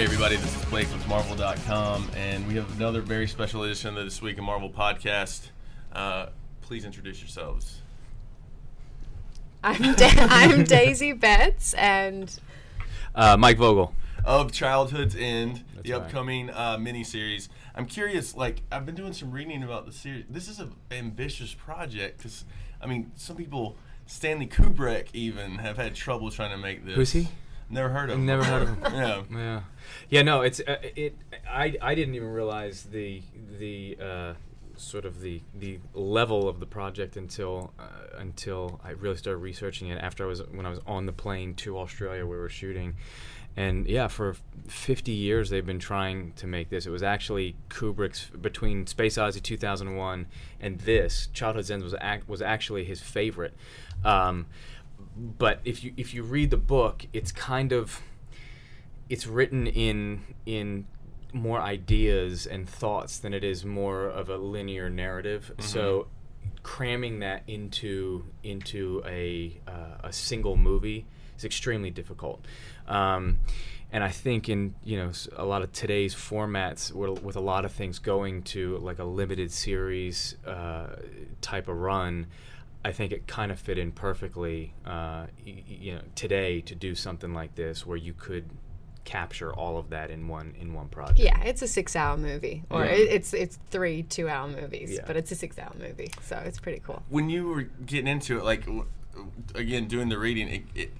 Hey, everybody, this is Blake with Marvel.com, and we have another very special edition of This Week in Marvel podcast. Uh, please introduce yourselves. I'm, da- I'm Daisy Betts, and Uh, Mike Vogel. Of Childhood's End, That's the right. upcoming uh, miniseries. I'm curious, like, I've been doing some reading about the series. This is an ambitious project because, I mean, some people, Stanley Kubrick even, have had trouble trying to make this. Who's he? Never heard of him. Never heard of him. yeah. Yeah, yeah. No, it's uh, it. I I didn't even realize the the uh, sort of the the level of the project until uh, until I really started researching it after I was when I was on the plane to Australia where we were shooting. And yeah, for 50 years they've been trying to make this. It was actually Kubrick's between Space Odyssey 2001 and this. Childhood's End was ac- was actually his favorite. Um, but if you if you read the book, it's kind of it's written in in more ideas and thoughts than it is more of a linear narrative. So cramming that into into a uh, a single movie is extremely difficult. Um, and I think in you know a lot of today's formats, with a lot of things going to like a limited series uh, type of run, I think it kind of fit in perfectly, uh, y- y- you know, today to do something like this where you could capture all of that in one in one project. yeah, it's a six-hour movie, or Yeah. it, it's it's three two-hour movies, Yeah. but it's a six-hour movie, so it's pretty cool. when you were getting into it, like w- again doing the reading, it, it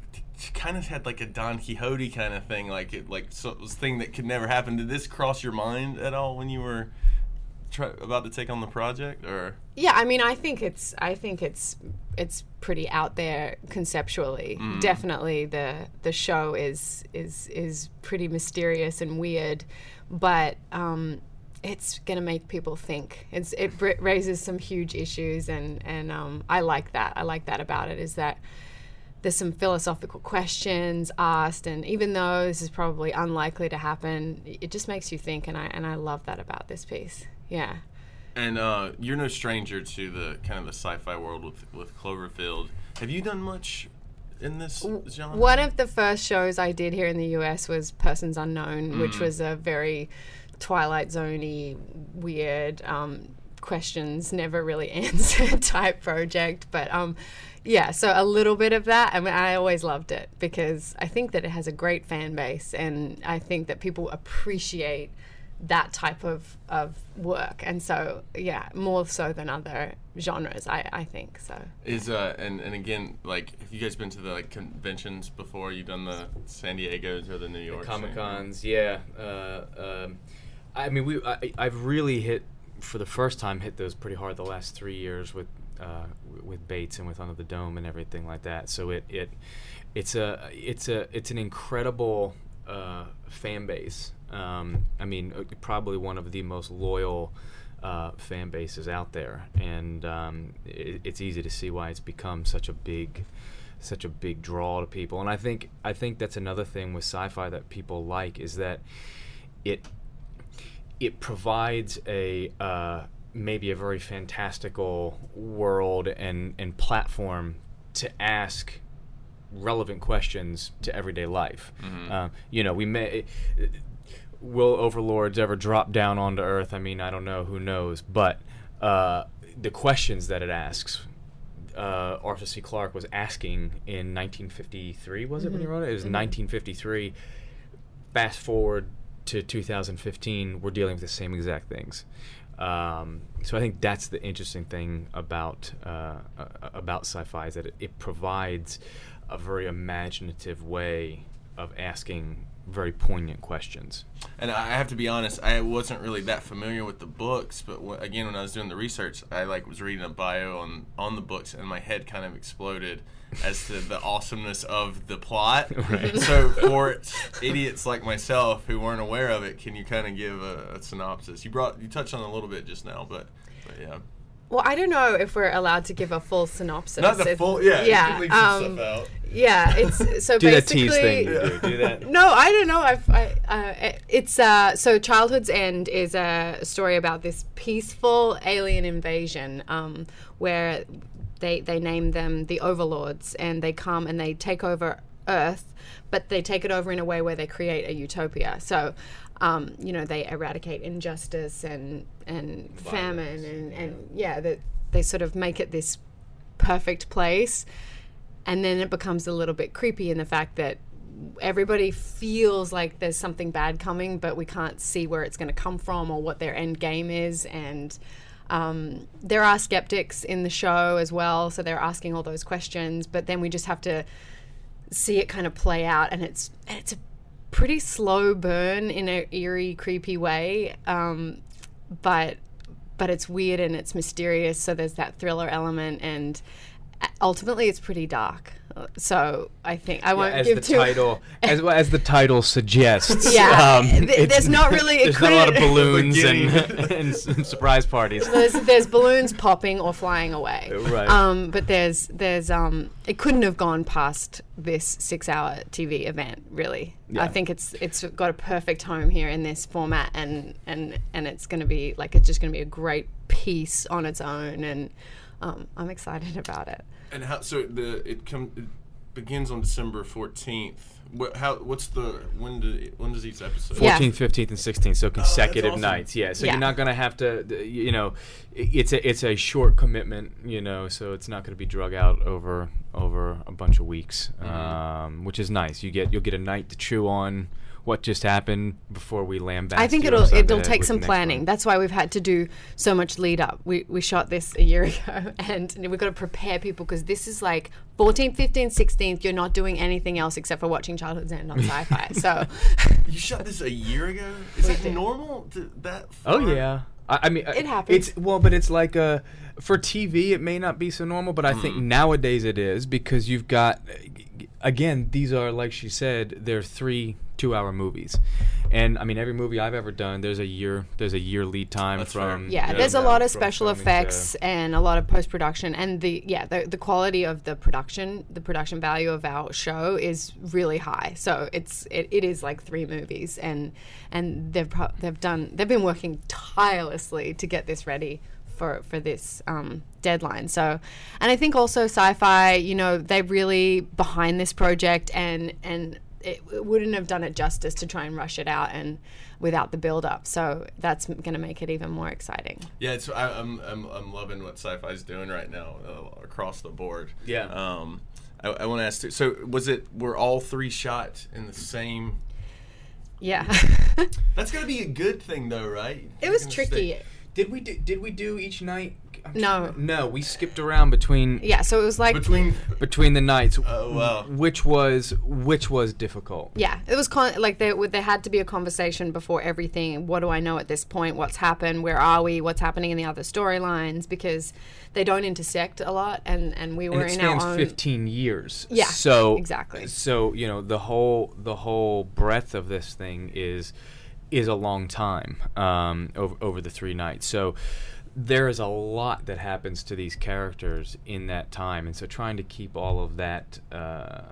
kind of had like a Don Quixote kind of thing, like it like so, this thing that could never happen. Did this cross your mind at all when you were try, about to take on the project, or Yeah, I mean, I think it's I think it's it's pretty out there conceptually. Definitely, the the show is is is pretty mysterious and weird, but um, it's gonna make people think. It's it br- raises some huge issues, and and um, I like that. I like that about it is that there's some philosophical questions asked, and even though this is probably unlikely to happen, it just makes you think, and I and I love that about this piece. Yeah. and uh, you're no stranger to the kind of the sci-fi world with with Cloverfield. Have you done much in this genre? One of the first shows I did here in the US was Persons Unknown, which was a very Twilight Zoney, weird um, questions never really answered type project. But um, yeah, so a little bit of that. I mean, I always loved it because I think that it has a great fan base, and I think that people appreciate that type of, of work. And so, yeah, more so than other genres, I, I think. So. Is uh and, and again like have you guys been to the like conventions before? You've done the San Diego's or the New York Comic Cons, yeah. Uh, um, I mean, we I, I've really hit for the first time hit those pretty hard the last three years with uh, with Bates and with Under the Dome and everything like that. So it it it's a it's a it's an incredible uh, fan base. Um, I mean, uh, probably one of the most loyal. Uh, fan bases out there, and um, it, it's easy to see why it's become such a big, such a big draw to people. And I think I think that's another thing with sci-fi that people like is that it it provides a uh, maybe a very fantastical world and and platform to ask relevant questions to everyday life. Uh, you know, we may. Will overlords ever drop down onto Earth? I mean, I don't know. Who knows? But uh, the questions that it asks, uh, Arthur C. Clarke was asking in 1953. Was it when he wrote it? It was 1953. Fast forward to 2015, we're dealing with the same exact things. Um, so I think that's the interesting thing about uh, uh, about sci-fi is that it, it provides a very imaginative way of asking very poignant questions. And I have to be honest, I wasn't really that familiar with the books, but w- again, when I was doing the research, I like was reading a bio on on the books, and my head kind of exploded as to the awesomeness of the plot. Right. So for idiots like myself who weren't aware of it, can you kind of give a, a synopsis? You brought you touched on a little bit just now, but, but yeah, Well, I don't know if we're allowed to give a full synopsis. not the It's- full. Yeah, yeah. can leave some um. Yeah, it's so Do that basically. tease thing. you do. Do that. No, I don't know. I've, I, uh, it's uh, so Childhood's End is a story about this peaceful alien invasion, um, where they they name them the Overlords, and they come and they take over Earth, but they take it over in a way where they create a utopia. So, um, you know, they eradicate injustice and and famine and and yeah, that they sort of make it this perfect place, and then it becomes a little bit creepy in the fact that everybody feels like there's something bad coming, but we can't see where it's going to come from or what their end game is. And um, there are skeptics in the show as well, so they're asking all those questions. But then we just have to see it kind of play out, and it's it's a pretty slow burn in a eerie, creepy way. Um, but but it's weird and it's mysterious. So there's that thriller element, and ultimately it's pretty dark. So I think I won't as give the too. title as well as the title suggests. Yeah, um, th- there's not really- There's not a lot of balloons and, Beginning. and, surprise parties. there's there's balloons popping or flying away. Right. Um, but there's there's um it couldn't have gone past this six hour TV event really. Yeah. I think it's it's got a perfect home here in this format and and and it's going to be like it's just going to be a great piece on its own and um, I'm excited about it. And how? So the it come it begins on December fourteenth. What? How? What's the when? Do, when does each episode? Yeah. 14th, 15th, and 16th, so consecutive awesome. nights. Yeah, so Yeah. you're not gonna have to, you know, it's a it's a short commitment, you know, so it's not gonna be drug out over over a bunch of weeks, Mm-hmm. um, which is nice. You get you'll get a night to chew on what just happened before we lambast. I think it'll it'll take some planning. one. That's why we've had to do so much lead up. We we shot this a year ago, and we've got to prepare people because this is like 14th, 15th, 16th. You're not doing anything else except for watching Childhood's End on Syfy. So You shot this a year ago. Is it did. normal? To, that? Oh yeah. I, I mean, uh, It happens. It's well, but it's like uh for TV, it may not be so normal, but I think nowadays it is because you've got, again, these are like she said, they're three two-hour movies, and I mean every movie I've ever done, there's a year, there's a year lead time That's from fair. yeah, Yeah, there's a lot of special filming to- effects and a lot of post production, and the yeah the the quality of the production, the production value of our show is really high. So it's it, it is like three movies, and and they've pro- they've done they've been working tirelessly to get this ready for for this um, deadline. So, and I think also Syfy, you know, they're really behind this project, and and it, it wouldn't have done it justice to try and rush it out and without the build up. So that's going to make it even more exciting. Yeah, it's, I, I'm, I'm, I'm loving what Syfy's doing right now uh, across the board. Yeah. Um, I, I want to ask. Too, so was it? Were all three shot in the same? Yeah, That's got to be a good thing, though, right? it was tricky. stay- Did we do? Did we do each night? I'm No. no, we skipped around between Yeah, so it was like between. between the nights. Oh wow. Which was which was difficult. Yeah, it was con- like there there had to be a conversation before everything. What do I know at this point? What's happened? Where are we? What's happening in the other storylines? Because they don't intersect a lot, and and we were and it in our own. 15 years. Yeah, So exactly. So you know the whole the whole breadth of this thing is is a long time um, over over the three nights. So there is a lot that happens to these characters in that time, and so trying to keep all of that uh,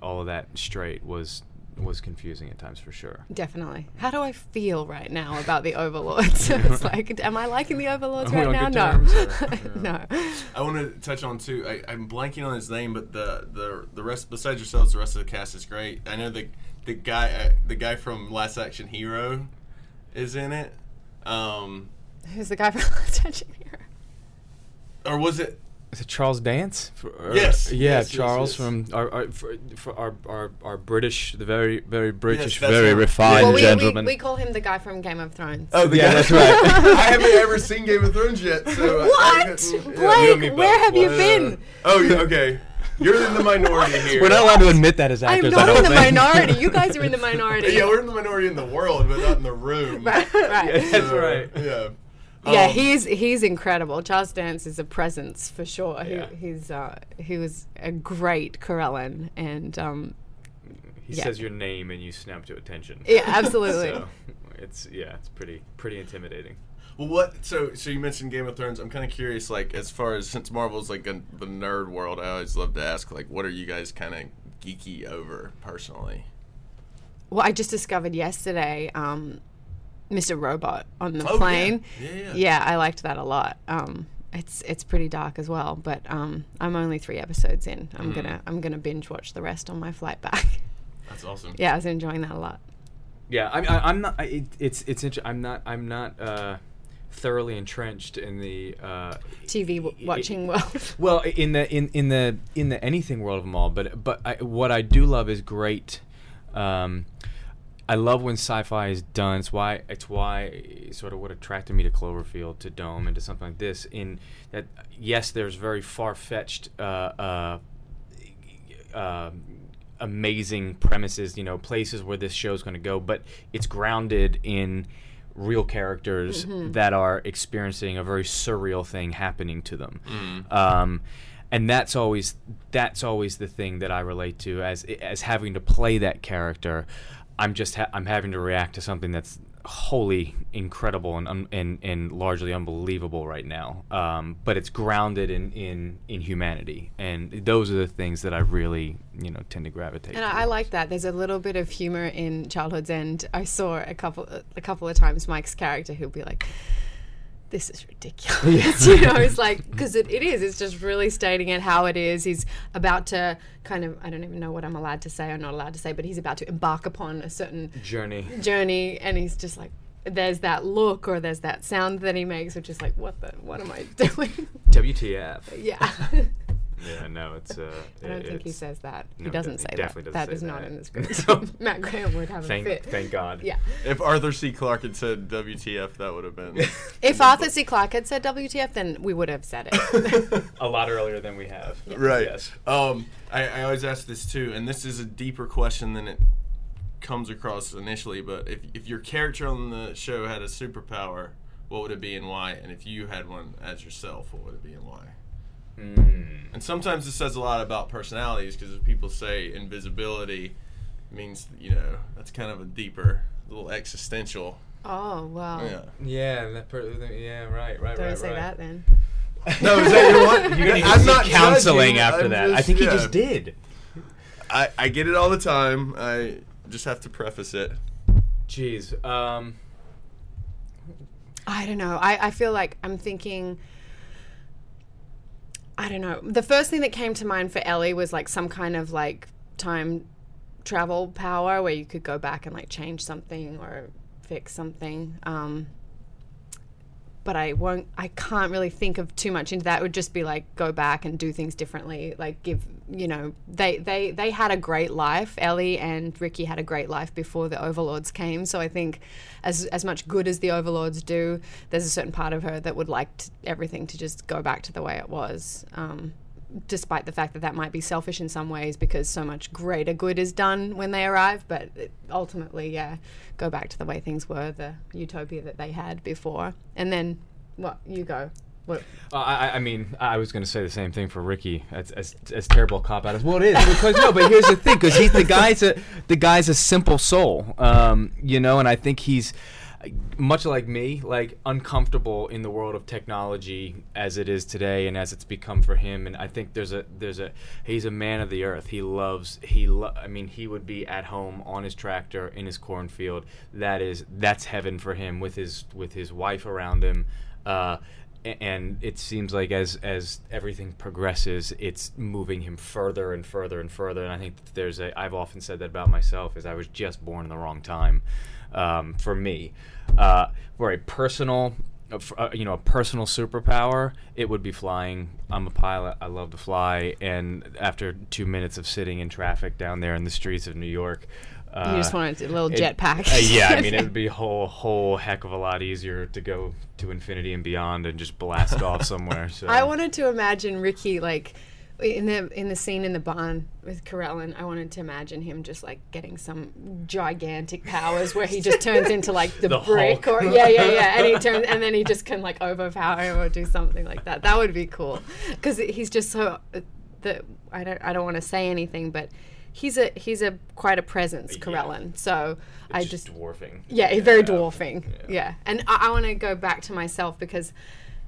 all of that straight was was confusing at times for sure. Definitely. How do I feel right now about the overlords? it's like, am I liking the overlords right now? No, good terms, no. I want to touch on too. I, I'm blanking on his name, but the the the rest besides yourselves, the rest of the cast is great. I know the the guy uh, the guy from Last Action Hero is in it. Um, Who's the guy from Last Action Hero? or was it? Is it Charles Dance? For, or- Yes, Yeah, yes, yes, Charles yes. from our our, for, for our, our our British, the very very British, that's very him. refined well, we, we, gentleman. we call him the guy from Game of Thrones. Oh, the Yeah, guy- that's right. I haven't ever seen Game of Thrones yet. So I- I What? couldn't- yeah. Blake, you and me where have you Well, been? Oh, yeah, okay. You're in the minority here. We're not allowed to admit that as actors. I'm actors. not I in don't the think. minority. You guys are in the minority. Yeah, we're in the minority in the world, but not in the room. right. right. Yeah, that's So, right. Yeah. Yeah, Um, he's he's incredible. Charles Dance is a presence for sure. Yeah. He, he's uh, he was a great Karellen, and um, He Yeah. says your name and you snap to attention. yeah, absolutely. So it's yeah, it's pretty pretty intimidating. Well, what? So, so you mentioned Game of Thrones. I'm kind of curious, like, as far as since Marvel's like a, the nerd world, I always love to ask, like, what are you guys kind of geeky over personally? Well, I just discovered yesterday, um, Mr. Robot on the Oh, plane. Yeah, yeah. Yeah, I liked that a lot. Um, it's it's pretty dark as well. But um, I'm only three episodes in. I'm Mm. gonna I'm gonna binge watch the rest on my flight back. That's awesome. yeah, I was enjoying that a lot. Yeah, I, I, I'm not. I, it, it's it's. Inter- I'm not. I'm not uh, thoroughly entrenched in the. Uh, TV w- i- watching world. Well, in the in in the in the anything world of them all, but but I, what I do love is great. Um, I love when sci-fi is done. It's why it's why sort of what attracted me to Cloverfield, to Dome, and to something like this. In that, yes, there's very far-fetched, uh, uh, uh, amazing premises. You know, places where this show's going to go, but it's grounded in real characters that are experiencing a very surreal thing happening to them. Um, and that's always that's always the thing that I relate to as as having to play that character. I'm just ha- I'm having to react to something that's wholly incredible and un- and and largely unbelievable right now. Um, but it's grounded in, in in humanity, and those are the things that I really you know tend to gravitate. To And I, I like that. There's a little bit of humor in Childhood's End. I saw a couple a couple of times Mike's character who'll be like, "This is ridiculous," you know. It's like because it, it is. It's just really stating it how it is. He's about to kind of I don't even know what I'm allowed to say or not allowed to say, but he's about to embark upon a certain journey. journey, and he's just like. There's that look or there's that sound that he makes, which is like, what the, what am I doing? WTF? yeah. Yeah, no, it's. Uh, I don't think he says that. no, he doesn't he say definitely that. doesn't That say is that. not in the script. so Matt Graham would have Thank, a fit. thank God. Yeah. If Arthur C. Clarke had said WTF, that would have been. If Arthur C. Clarke had said WTF, then we would have said it. A lot earlier than we have. right. Yes. Um, I, I always ask this too, and this is a deeper question than it comes across initially. But if if your character on the show had a superpower, what would it be and why? And if you had one as yourself, what would it be and why? Mm. And sometimes it says a lot about personalities because if people say invisibility means you know that's kind of a deeper, little existential. oh, wow. Yeah. Yeah, that per- yeah, right, right, Don't right, say right. that then. No, is that your one? You're gonna I'm not counseling judging, after I'm that. I just- think he just did. I, I get it all the time. I just have to preface it. Jeez. Um, I don't know. I, I feel like I'm thinking. I don't know. The first thing that came to mind for Ellie was like some kind of like time travel power where you could go back and like change something or fix something. Um, but I won't. I can't really think of too much into that. It would just be like go back and do things differently. Like give you know they they they had a great life. Ellie and Ricky had a great life before the Overlords came. So I think as as much good as the Overlords do, there's a certain part of her that would like t everything to just go back to the way it was. Um, despite the fact that that might be selfish in some ways because so much greater good is done when they arrive but ultimately yeah go back to the way things were the utopia that they had before and then what you go uh, I, I mean, I was going to say the same thing for Ricky. As, as, as terrible cop out as well, it is because no. But here's the thing: because he's the guy's a the guy's a simple soul, um, you know, and I think he's much like me, like uncomfortable in the world of technology as it is today and as it's become for him. And I think there's a there's a he's a man of the earth. He loves he. Lo- I mean, he would be at home on his tractor in his cornfield. That is that's heaven for him with his with his wife around him. Uh, and it seems like as as everything progresses, it's moving him further and further and further. And I think there's a. I've often said that about myself, is I was just born in the wrong time. Um, for me, uh, for a personal, uh, uh, you know, a personal superpower, it would be flying. I'm a pilot. I love to fly. And after two minutes of sitting in traffic down there in the streets of New York. Uh, you just wanted a little jetpack uh, yeah, I mean, it would be a whole, whole heck of a lot easier to go to infinity and beyond and just blast off somewhere. So I wanted to imagine Ricky like in the in the scene in the barn with Karellen. I wanted to imagine him just like getting some gigantic powers where he just turns into like the, The brick Hulk. or yeah yeah yeah, and he turns and then he just can like overpower him or do something like that. That would be cool because he's just so the I don't I don't want to say anything, but. He's a he's a quite a presence, Yeah. Karellen. So I just dwarfing. yeah, it's very dwarfing. Yeah. Yeah, and I, I want to go back to myself because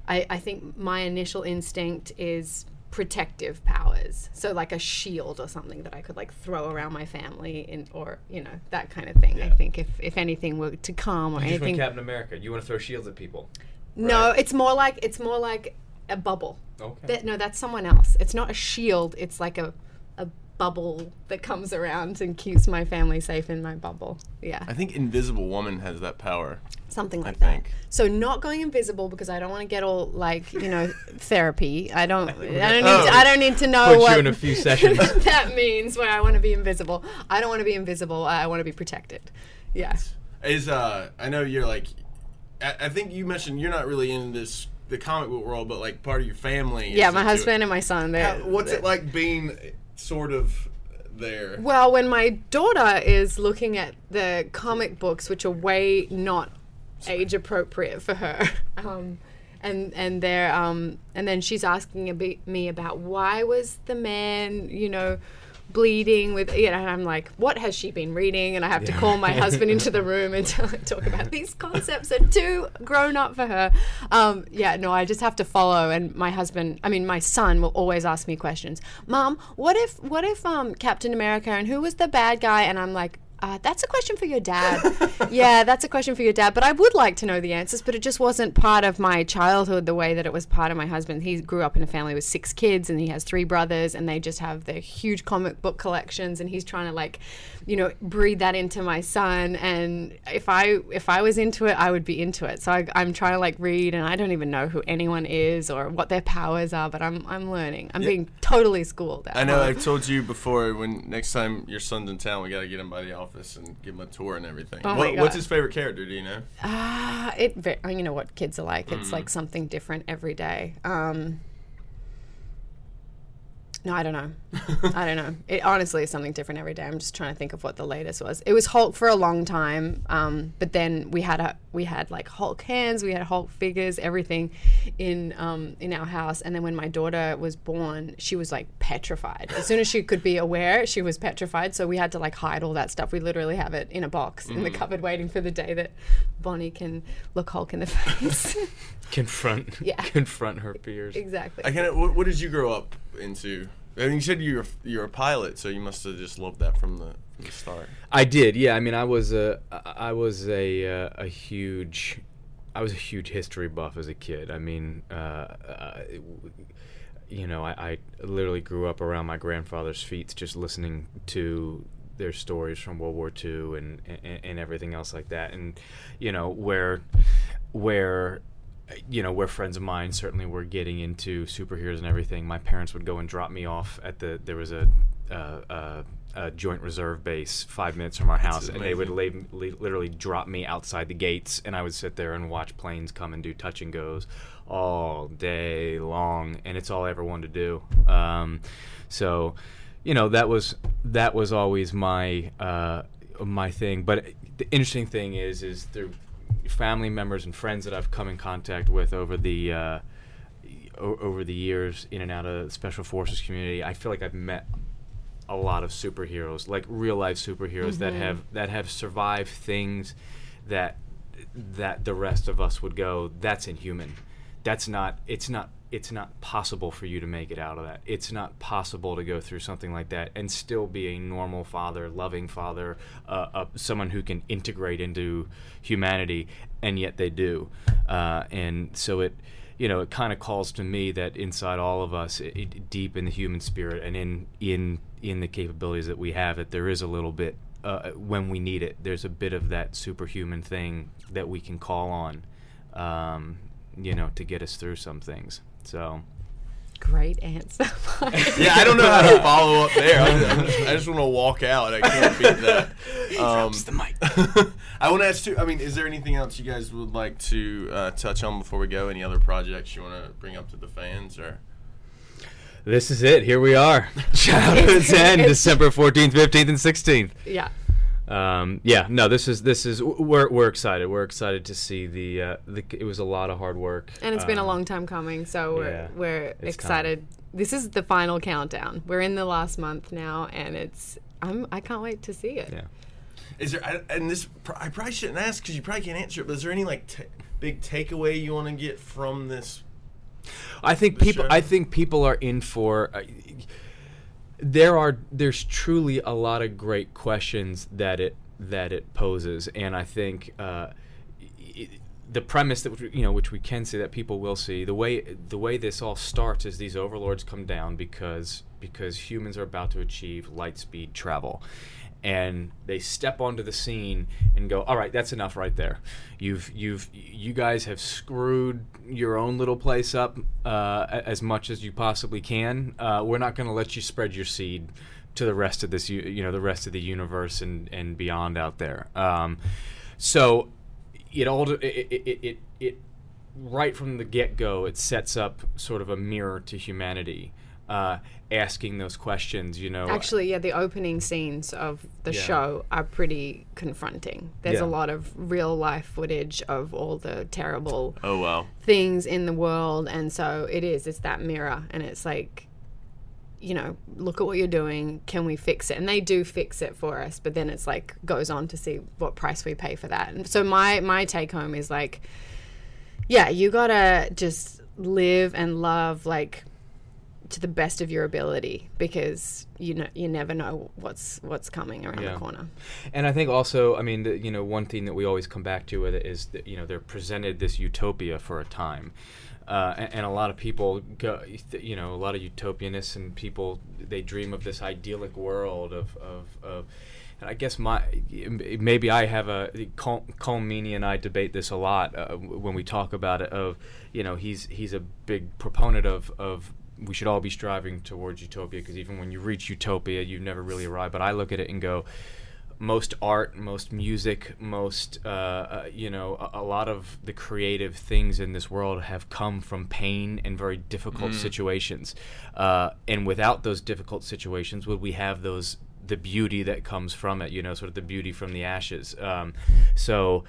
I, I think my initial instinct is protective powers. So like a shield or something that I could like throw around my family in, or you know that kind of thing. I think if if anything were to come or You just anything. Captain America. You want to throw shields at people. No, it's more like it's more like a bubble. Okay. That, no, that's someone else. It's not a shield. It's like a a bubble that comes around and keeps my family safe in my bubble. Yeah, I think Invisible Woman has that power. something like think. that. So not going invisible because I don't want to get all like you know therapy. I don't. I don't need. Oh. To, I don't need to know Put you what in a few sessions. that means. Where I want to be invisible. I don't want to be invisible. I want to be protected. Yeah. Is uh, I know you're like, I, I think you mentioned you're not really in this the comic book world, but like part of your family. Yeah, my into it. husband and my son. They're, How- what's it like being sort of there? Well, when my daughter is looking at the comic books, which are way not age appropriate for her, um, and and they're um, and then she's asking me about why was the man, you know, bleeding with, you know, and I'm like, what has she been reading? And I have to call my husband into the room and talk about these concepts are too grown up for her. Um, yeah, no, I just have to follow. And my husband, I mean, my son will always ask me questions. Mom, what if, what if um, Captain America and who was the bad guy? And I'm like, uh, that's a question for your dad. yeah, that's a question for your dad. But I would like to know the answers, but it just wasn't part of my childhood the way that it was part of my husband. He grew up in a family with six kids and he has three brothers, and they just have their huge comic book collections. And he's trying to, like, you know, breed that into my son. And if I if I was into it, I would be into it. So I, I'm trying to like read, and I don't even know who anyone is or what their powers are, but I'm I'm learning. I'm being totally schooled. I know. I've told you before. When next time your son's in town, we got to get him by the office and give him a tour and everything. Oh what, what's his favorite character? Do you know? Ah, it. You know what kids are like. It's Mm. like something different every day. Um, no, I don't know. I don't know. It honestly is something different every day. I'm just trying to think of what the latest was. It was Hulk for a long time, um, but then we had a we had like Hulk hands, we had Hulk figures, everything in um, in our house. And then when my daughter was born, she was like petrified. As soon as she could be aware, she was petrified. So we had to like hide all that stuff. We literally have it in a box in the cupboard, waiting for the day that Bonnie can look Hulk in the face. confront. Yeah. Confront her fears. exactly. I kind of. What, what did you grow up into? Mean, you said you were you're a pilot, so you must have just loved that from the from the start. I did, yeah. I mean, I was a, I was a, uh, a huge, I was a huge history buff as a kid. I mean, uh, uh, you know, I, I literally grew up around my grandfather's feet, just listening to their stories from World War II and, and and everything else like that. And you know, where, where you know, where friends of mine certainly were getting into superheroes and everything, my parents would go and drop me off at the. There was a, uh, uh, a joint reserve base five minutes from our house, and they would amazing. lay, li- literally drop me outside the gates, and I would sit there and watch planes come and do touch and goes all day long, and it's all I ever wanted to do. Um, so, you know, that was that was always my uh, my thing. But the interesting thing is, is there family members and friends that I've come in contact with over the uh, o- over the years in and out of the special forces community. I feel like I've met a lot of superheroes, like real life superheroes that have that have survived things that that the rest of us would go, that's inhuman. That's not. It's not. It's not possible for you to make it out of that. It's not possible to go through something like that and still be a normal father, loving father, uh, uh, someone who can integrate into humanity, and yet they do. Uh, and so it, you know, it kind of calls to me that inside all of us, i it, deep in the human spirit and in in in the capabilities that we have, that there is a little bit uh, when we need it. There's a bit of that superhuman thing that we can call on, um, you know, to get us through some things. So. Great answer. Yeah, I don't know how to follow up there. I, I just want to walk out. I can't beat that. Um, the mic. I want to ask too. I mean, is there anything else you guys would like to uh, touch on before we go? Any other projects you want to bring up to the fans, or This is it. Here we are. Shout out to 10, December 14th, 15th, and 16th. yeah. Um, yeah, no, this is this is we're we're excited. We're excited to see the uh, the. It was a lot of hard work, And it's been a Um, long time coming, so we're yeah, we're it's excited. This is the final countdown. We're in the last month now, and it's I'm I can't wait to see it. Yeah. is there? I, and this I probably shouldn't ask because you probably can't answer it. But is there any like ta big takeaway you want to get from this? I think people. show? I think people are in for. Uh, there are. There's truly a lot of great questions that it that it poses, and I think uh, it, the premise that you know, which we can see that people will see, the way the way this all starts is these overlords come down because because humans are about to achieve light speed travel, and they step onto the scene and go, "All right, that's enough right there. You've you've you guys have screwed your own little place up uh, as much as you possibly can. Uh, we're not going to let you spread your seed." To the rest of this, you know, the rest of the universe and, and beyond out there. Um, so it all it it, it, it right from the get go it sets up sort of a mirror to humanity. Uh, asking those questions, you know. Actually, yeah, the opening scenes of the Yeah. show are pretty confronting. There's Yeah. a lot of real life footage of all the terrible Oh wow. things in the world, and so it is. It's that mirror, and it's like, you know, look at what you're doing. Can we fix it? And they do fix it for us, but then it's like goes on to see what price we pay for that. And so my my take home is like, yeah, you gotta just live and love like to the best of your ability because you know you never know what's what's coming around Yeah. the corner. And I think also, I mean, the, you know, one thing that we always come back to with it is that you know they're presented this utopia for a time, uh, and, and a lot of people go, you know, a lot of utopianists and people they dream of this idyllic world of of. of and I guess my maybe I have a Col- Colm Meaney and I debate this a lot uh, when we talk about it. Of you know he's he's a big proponent of of we should all be striving towards utopia because even when you reach utopia, you've never really arrived. But I look at it and go, most art, most music, most uh, uh, you know, a, a lot of the creative things in this world have come from pain and very difficult situations. Uh, and without those difficult situations, would we have those the beauty that comes from it? You know, sort of the beauty from the ashes. Um, so.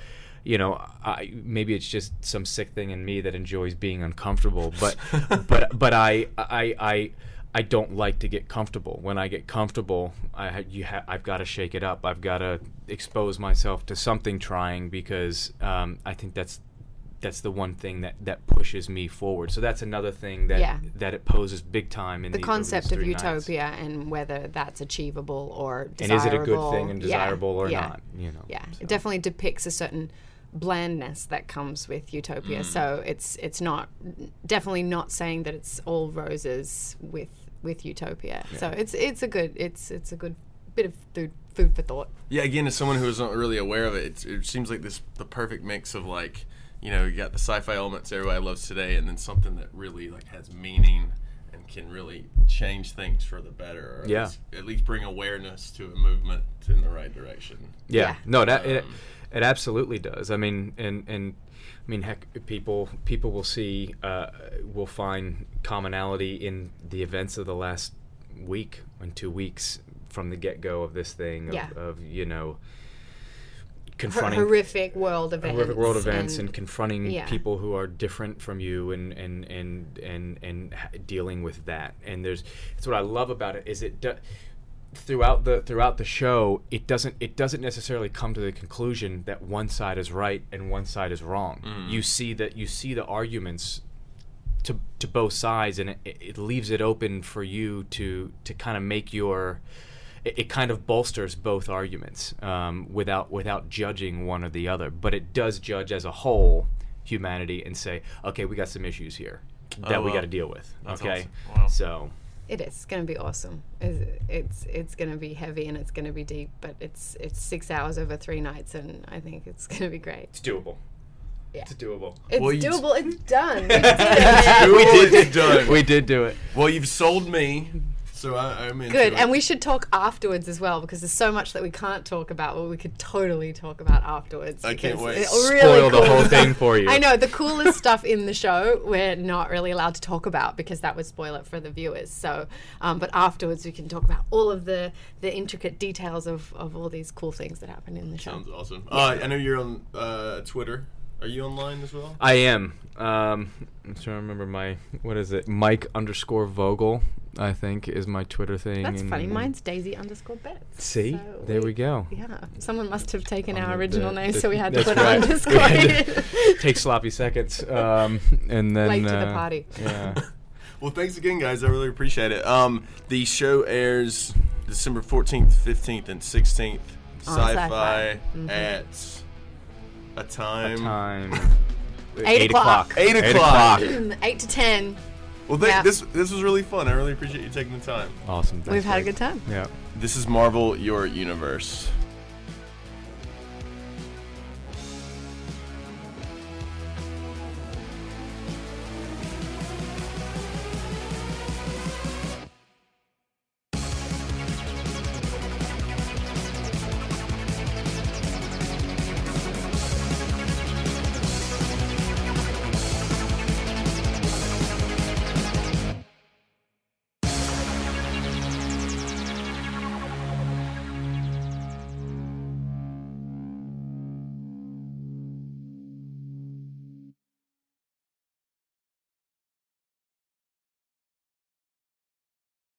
You know, I, maybe it's just some sick thing in me that enjoys being uncomfortable, but but but I I I I don't like to get comfortable. When I get comfortable, I you ha- I've got to shake it up. I've got to expose myself to something trying because um, I think that's that's the one thing that, that pushes me forward. So that's another thing that Yeah. that it poses big time in The these- concept of three nights. utopia and whether that's achievable or desirable. and is it a good thing and Yeah, desirable or yeah. not? You know, Yeah, so. it definitely depicts a certain blandness that comes with utopia. Mm. So it's it's not definitely not saying that it's all roses with with utopia. So it's it's a good it's it's a good bit of food food for thought. Yeah, again, as someone who isn't really aware of it, it's, it seems like this the perfect mix of like, you know, you got the sci-fi elements everybody loves today, and then something that really like has meaning can really change things for the better, or at Yeah. least, at least bring awareness to a movement in the right direction. Yeah, Yeah. no, that it, Um, it absolutely does. I mean, and and I mean, heck, people people will see uh, will find commonality in the events of the last week and two weeks from the get go of this thing of, Yeah. of you know Hor- confronting horrific world events. horrific world events and, confronting yeah. people who are different from you and and and and and dealing with that and there's that's what I love about it is it do, throughout the throughout the show it doesn't it doesn't necessarily come to the conclusion that one side is right and one side is wrong mm. you see that you see the arguments to to both sides and it, it leaves it open for you to to kind of make your it, it kind of bolsters both arguments um, without without judging one or the other but it does judge as a whole humanity and say okay we got some issues here that Oh, we got to deal with That's okay awesome. Wow. so It is. It's going to be awesome. It's it's, it's going to be heavy and it's going to be deep, but it's it's six hours over three nights, and I think it's going to be great. it's doable Yeah. it's doable It's Well, you- doable. It's done. We did it. we did it we did do it Well, you've sold me, so I, I'm into Good. it. And we should talk afterwards as well because there's so much that we can't talk about, but we could totally talk about afterwards. I can't because wait. it's really spoil the cool whole stuff. thing for you I know the coolest stuff in the show we're not really allowed to talk about because that would spoil it for the viewers. So, um, but afterwards we can talk about all of the the intricate details of, of all these cool things that happen in the show. Sounds awesome. Uh, I know you're on uh, Twitter. Are you online as well? I am. Um, I'm trying to remember my what is it? Mike underscore Vogel, I think, is my Twitter thing. That's and- funny. and- Mine's Daisy underscore Betts. See, So there we go. Yeah, someone must have taken our the- original the- name, the- so we had to put right. an underscore. In. Take sloppy seconds, um, and then Late to the uh, party. Yeah. Well, thanks again, guys. I really appreciate it. Um, the show airs December 14th, 15th, and 16th. On Syfy Syfy. Mhm. at a time. time. Eight o'clock. Eight o'clock. Eight to ten. Well, thank, Yeah. this this was really fun. I really appreciate you taking the time. Awesome. We've Thanks, had a good time. Yeah. This is Marvel Your Universe.